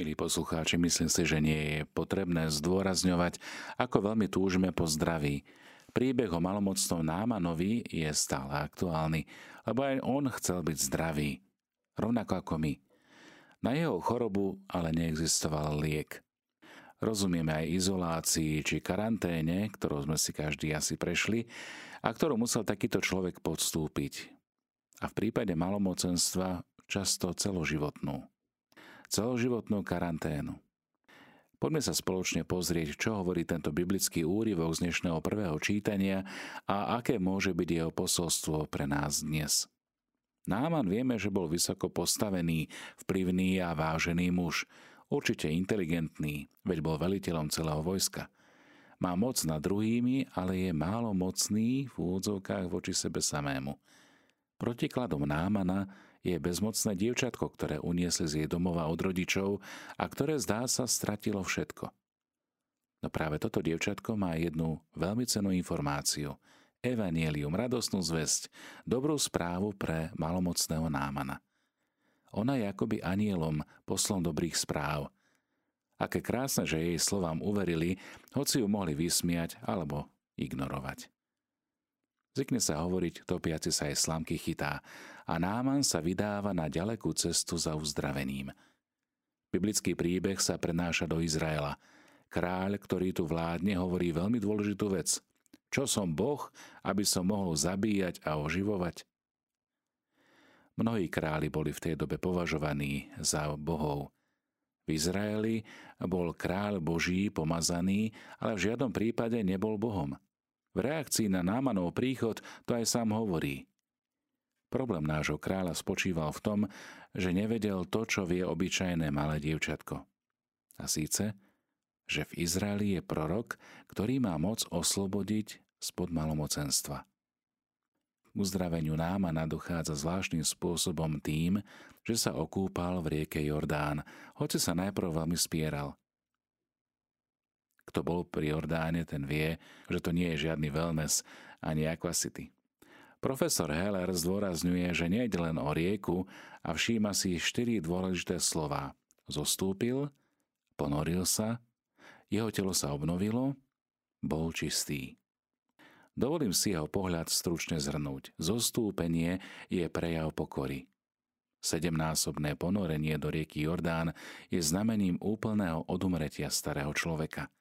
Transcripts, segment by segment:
Milí poslucháči, myslím si, že nie je potrebné zdôrazňovať, ako veľmi túžime po zdraví. Príbeh o malomocnom Námanovi je stále aktuálny, lebo aj on chcel byť zdravý, rovnako ako my. Na jeho chorobu ale neexistoval liek. Rozumieme aj izolácii či karanténe, ktorou sme si každý asi prešli a ktorú musel takýto človek podstúpiť. A v prípade malomocenstva často celoživotnú celoživotnú karanténu. Poďme sa spoločne pozrieť, čo hovorí tento biblický úryvok z dnešného prvého čítania a aké môže byť jeho posolstvo pre nás dnes. Náman vieme, že bol vysoko postavený, vplyvný a vážený muž, určite inteligentný, veď bol veliteľom celého vojska. Má moc nad druhými, ale je málo mocný v úvodzovkách voči sebe samému. Protikladom Námana je bezmocné dievčatko, ktoré uniesli z jej domova od rodičov a ktoré zdá sa stratilo všetko. No práve toto dievčatko má jednu veľmi cenú informáciu. Evangelium, radosnú zväzť, dobrú správu pre malomocného námana. Ona je akoby anielom, poslom dobrých správ. Aké krásne, že jej slovám uverili, hoci ju mohli vysmiať alebo ignorovať. Zvykne sa hovoriť, topiaci sa aj slamky chytá a Náman sa vydáva na ďalekú cestu za uzdravením. Biblický príbeh sa prenáša do Izraela. Kráľ, ktorý tu vládne, hovorí veľmi dôležitú vec. Čo som Boh, aby som mohol zabíjať a oživovať? Mnohí králi boli v tej dobe považovaní za bohov. V Izraeli bol kráľ Boží pomazaný, ale v žiadnom prípade nebol Bohom. V reakcii na Námanov príchod to aj sám hovorí. Problém nášho kráľa spočíval v tom, že nevedel to, čo vie obyčajné malé dievčatko. A síce, že v Izraeli je prorok, ktorý má moc oslobodiť spod malomocenstva. K uzdraveniu Námana dochádza zvláštnym spôsobom tým, že sa okúpal v rieke Jordán, hoci sa najprv veľmi spieral. Kto bol pri Jordáne, ten vie, že to nie je žiadny wellness ani aquacity. Profesor Heller zdôrazňuje, že nejde len o rieku a všíma si štyri dôležité slova. Zostúpil, ponoril sa, jeho telo sa obnovilo, bol čistý. Dovolím si jeho pohľad stručne zhrnúť. Zostúpenie je prejav pokory. Sedemnásobné ponorenie do rieky Jordán je znamením úplného odumretia starého človeka –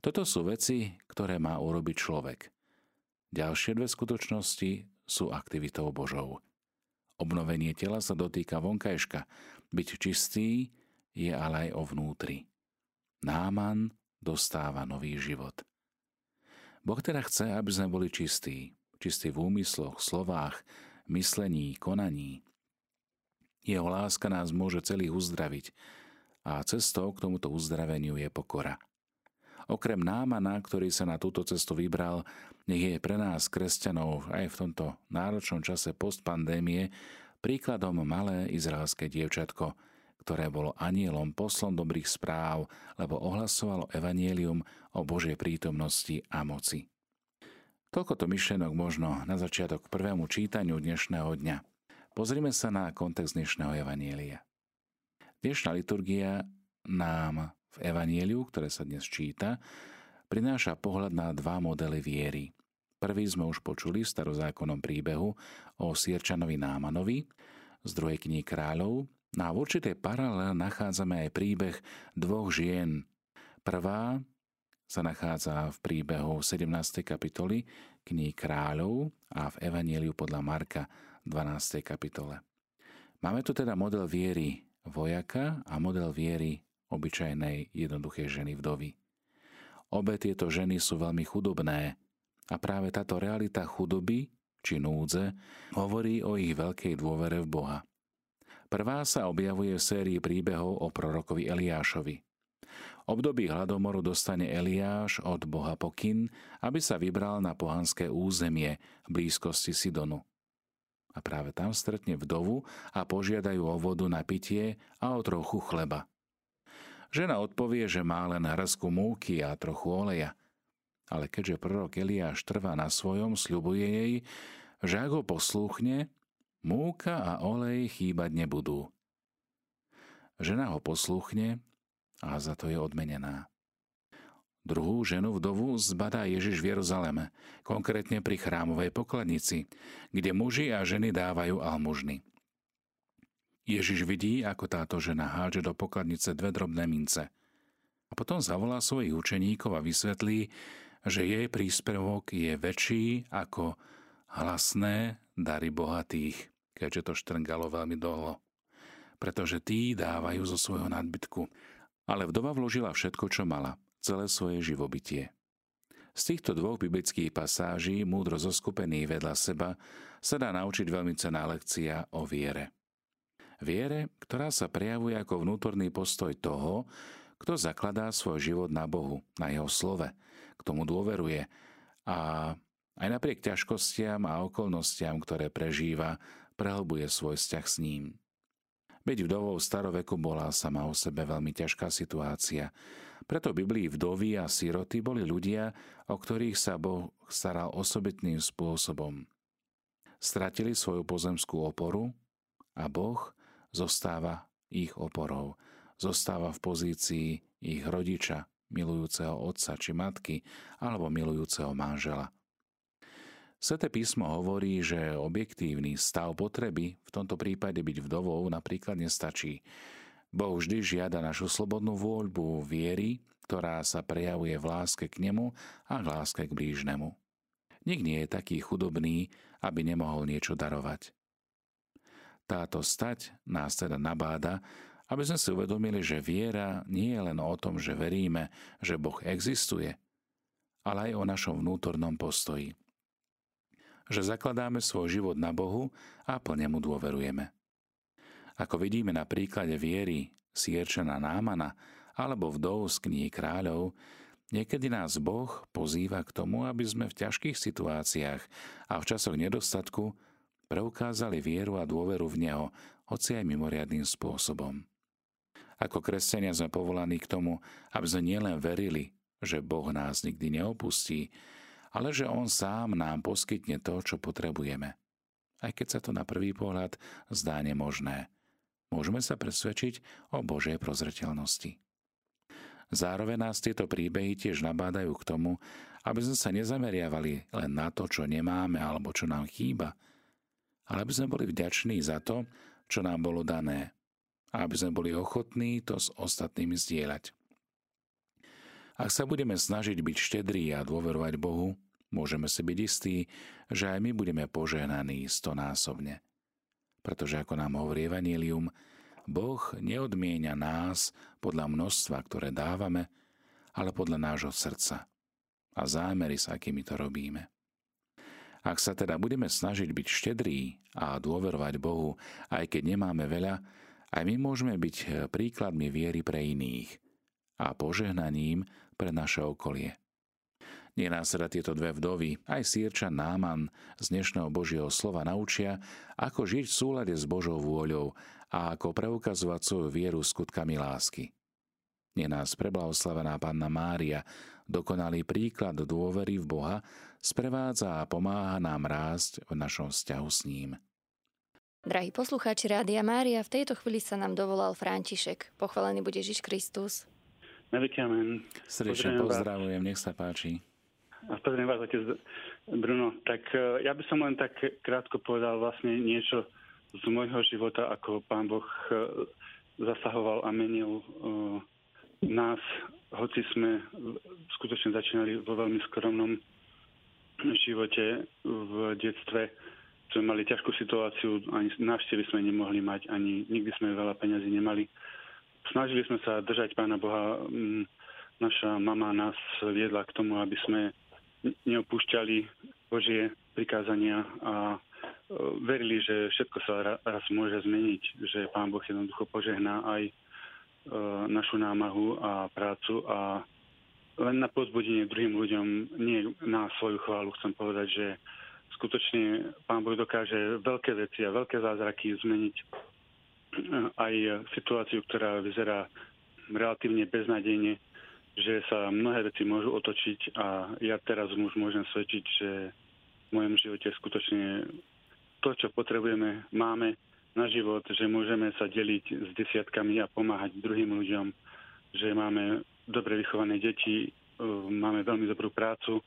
toto sú veci, ktoré má urobiť človek. Ďalšie dve skutočnosti sú aktivitou Božou. Obnovenie tela sa dotýka vonkajška. Byť čistý je ale aj o vnútri. Náman dostáva nový život. Boh teda chce, aby sme boli čistí. Čistí v úmysloch, slovách, myslení, konaní. Jeho láska nás môže celých uzdraviť a cestou k tomuto uzdraveniu je pokora – Okrem námana, ktorý sa na túto cestu vybral, nech je pre nás, kresťanov, aj v tomto náročnom čase postpandémie, príkladom malé izraelské dievčatko, ktoré bolo anielom poslom dobrých správ, lebo ohlasovalo evanielium o Božej prítomnosti a moci. Toľko to myšlenok možno na začiatok k prvému čítaniu dnešného dňa. Pozrime sa na kontext dnešného evanielia. Dnešná liturgia nám v Evanieliu, ktoré sa dnes číta, prináša pohľad na dva modely viery. Prvý sme už počuli v starozákonnom príbehu o Sierčanovi Námanovi z druhej knihy kráľov, no a v určitej paralel nachádzame aj príbeh dvoch žien. Prvá sa nachádza v príbehu 17. kapitoly knihy kráľov a v Evanieliu podľa Marka 12. kapitole. Máme tu teda model viery vojaka a model viery obyčajnej jednoduchej ženy vdovy. Obe tieto ženy sú veľmi chudobné a práve táto realita chudoby či núdze hovorí o ich veľkej dôvere v Boha. Prvá sa objavuje v sérii príbehov o prorokovi Eliášovi. Období hladomoru dostane Eliáš od Boha pokyn, aby sa vybral na pohanské územie v blízkosti Sidonu. A práve tam stretne vdovu a požiadajú o vodu na pitie a o trochu chleba. Žena odpovie, že má len hrsku múky a trochu oleja. Ale keďže prorok Eliáš trvá na svojom, sľubuje jej, že ak ho poslúchne, múka a olej chýbať nebudú. Žena ho poslúchne a za to je odmenená. Druhú ženu vdovu zbadá Ježiš v Jeruzaleme, konkrétne pri chrámovej pokladnici, kde muži a ženy dávajú almužny. Ježiš vidí, ako táto žena hádže do pokladnice dve drobné mince. A potom zavolá svojich učeníkov a vysvetlí, že jej príspevok je väčší ako hlasné dary bohatých, keďže to štrngalo veľmi dlho. Pretože tí dávajú zo svojho nadbytku. Ale vdova vložila všetko, čo mala, celé svoje živobytie. Z týchto dvoch biblických pasáží, múdro zoskupený vedľa seba, sa dá naučiť veľmi cená lekcia o viere. Viere, ktorá sa prejavuje ako vnútorný postoj toho, kto zakladá svoj život na Bohu, na Jeho slove, k tomu dôveruje a aj napriek ťažkostiam a okolnostiam, ktoré prežíva, prehlbuje svoj vzťah s ním. Byť vdovou v staroveku bola sama o sebe veľmi ťažká situácia. Preto Biblii vdovy a siroty boli ľudia, o ktorých sa Boh staral osobitným spôsobom. Stratili svoju pozemskú oporu a Boh zostáva ich oporou. Zostáva v pozícii ich rodiča, milujúceho otca či matky alebo milujúceho manžela. Sveté písmo hovorí, že objektívny stav potreby, v tomto prípade byť vdovou, napríklad nestačí. Boh vždy žiada našu slobodnú voľbu viery, ktorá sa prejavuje v láske k nemu a v láske k blížnemu. Nik nie je taký chudobný, aby nemohol niečo darovať. Táto stať nás teda nabáda, aby sme si uvedomili, že viera nie je len o tom, že veríme, že Boh existuje, ale aj o našom vnútornom postoji. Že zakladáme svoj život na Bohu a plne mu dôverujeme. Ako vidíme na príklade viery Sierčana Námana alebo vdov z kníh kráľov, niekedy nás Boh pozýva k tomu, aby sme v ťažkých situáciách a v časoch nedostatku preukázali vieru a dôveru v Neho, hoci aj mimoriadným spôsobom. Ako kresťania sme povolaní k tomu, aby sme nielen verili, že Boh nás nikdy neopustí, ale že On sám nám poskytne to, čo potrebujeme. Aj keď sa to na prvý pohľad zdá nemožné. Môžeme sa presvedčiť o Božej prozreteľnosti. Zároveň nás tieto príbehy tiež nabádajú k tomu, aby sme sa nezameriavali len na to, čo nemáme alebo čo nám chýba, ale aby sme boli vďační za to, čo nám bolo dané a aby sme boli ochotní to s ostatnými zdieľať. Ak sa budeme snažiť byť štedrí a dôverovať Bohu, môžeme si byť istí, že aj my budeme požehnaní stonásobne. Pretože ako nám hovorí Evangelium, Boh neodmienia nás podľa množstva, ktoré dávame, ale podľa nášho srdca a zámery, s akými to robíme. Ak sa teda budeme snažiť byť štedrí a dôverovať Bohu, aj keď nemáme veľa, aj my môžeme byť príkladmi viery pre iných a požehnaním pre naše okolie. Nás teda tieto dve vdovy, aj sírča Náman z dnešného Božieho slova naučia, ako žiť v súlade s Božou vôľou a ako preukazovať svoju vieru skutkami lásky. Nie nás preblahoslavená Panna Mária, dokonalý príklad dôvery v Boha, sprevádza a pomáha nám rásť v našom vzťahu s ním. Drahí poslucháči Rádia Mária, v tejto chvíli sa nám dovolal František. Pochválený bude Ježiš Kristus. amen. Srdečne pozdravujem, nech sa páči. A pozriem vás, otec Bruno. Tak e, ja by som len tak krátko povedal vlastne niečo z môjho života, ako pán Boh e, zasahoval a menil e, nás, hoci sme skutočne začínali vo veľmi skromnom živote v detstve sme mali ťažkú situáciu, ani návštevy sme nemohli mať, ani nikdy sme veľa peňazí nemali. Snažili sme sa držať Pána Boha. Naša mama nás viedla k tomu, aby sme neopúšťali Božie prikázania a e, verili, že všetko sa raz môže zmeniť, že Pán Boh jednoducho požehná aj našu námahu a prácu a len na pozbudenie druhým ľuďom, nie na svoju chválu chcem povedať, že skutočne Pán Boh dokáže veľké veci a veľké zázraky zmeniť eh, aj situáciu, ktorá vyzerá relatívne beznádejne, že sa mnohé veci môžu otočiť a ja teraz už môžem svedčiť, že v mojom živote skutočne to, čo potrebujeme, máme na život, že môžeme sa deliť s desiatkami a pomáhať druhým ľuďom, že máme dobre vychované deti, máme veľmi dobrú prácu.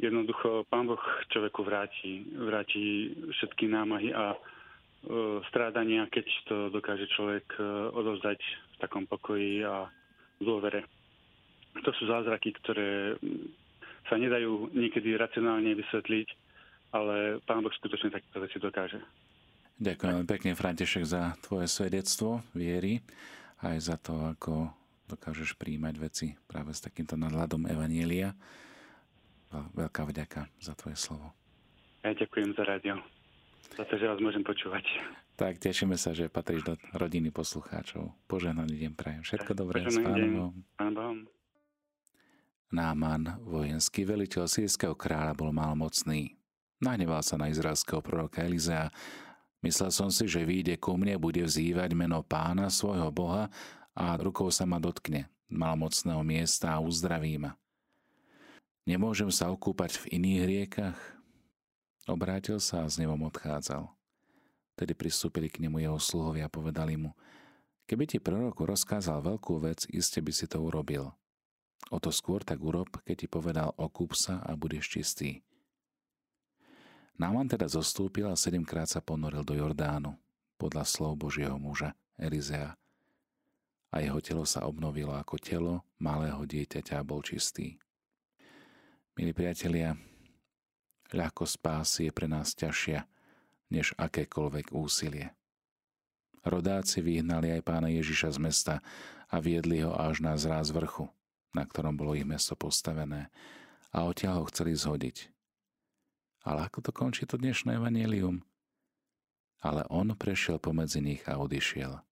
Jednoducho Pán Boh človeku vráti, vráti všetky námahy a strádania, keď to dokáže človek odovzdať v takom pokoji a dôvere. To sú zázraky, ktoré sa nedajú niekedy racionálne vysvetliť, ale Pán Boh skutočne takéto veci dokáže. Ďakujem pekne, František, za tvoje svedectvo viery, aj za to, ako dokážeš príjmať veci práve s takýmto nadhľadom Evanielia. Veľká vďaka za tvoje slovo. Ja ďakujem za rádio, za to, že vás môžem počúvať. Tak, tešíme sa, že patríš do rodiny poslucháčov. Požehnaný deň prajem. Všetko dobré s pánom. Pánom. Náman, vojenský veliteľ sírskeho kráľa, bol malomocný. Nahneval sa na izraelského proroka Elizea Myslel som si, že vyjde ku mne, bude vzývať meno pána svojho Boha a rukou sa ma dotkne malomocného miesta a uzdraví ma. Nemôžem sa okúpať v iných riekach? Obrátil sa a s nevom odchádzal. Tedy pristúpili k nemu jeho sluhovia a povedali mu, keby ti proroku rozkázal veľkú vec, iste by si to urobil. O to skôr tak urob, keď ti povedal okúp sa a budeš čistý. Náman teda zostúpil a sedemkrát sa ponoril do Jordánu, podľa slov Božieho muža Elizea. A jeho telo sa obnovilo ako telo malého dieťaťa a bol čistý. Milí priatelia, ľahko spásy je pre nás ťažšia, než akékoľvek úsilie. Rodáci vyhnali aj pána Ježiša z mesta a viedli ho až na zráz vrchu, na ktorom bolo ich mesto postavené, a odtiaľ ho chceli zhodiť. Ale ako to končí to dnešné evanelium? Ale on prešiel pomedzi nich a odišiel.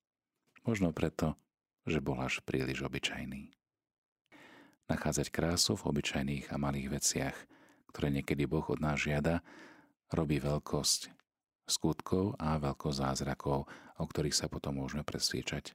Možno preto, že bol až príliš obyčajný. Nachádzať krásu v obyčajných a malých veciach, ktoré niekedy Boh od nás žiada, robí veľkosť skutkov a veľkosť zázrakov, o ktorých sa potom môžeme presviečať.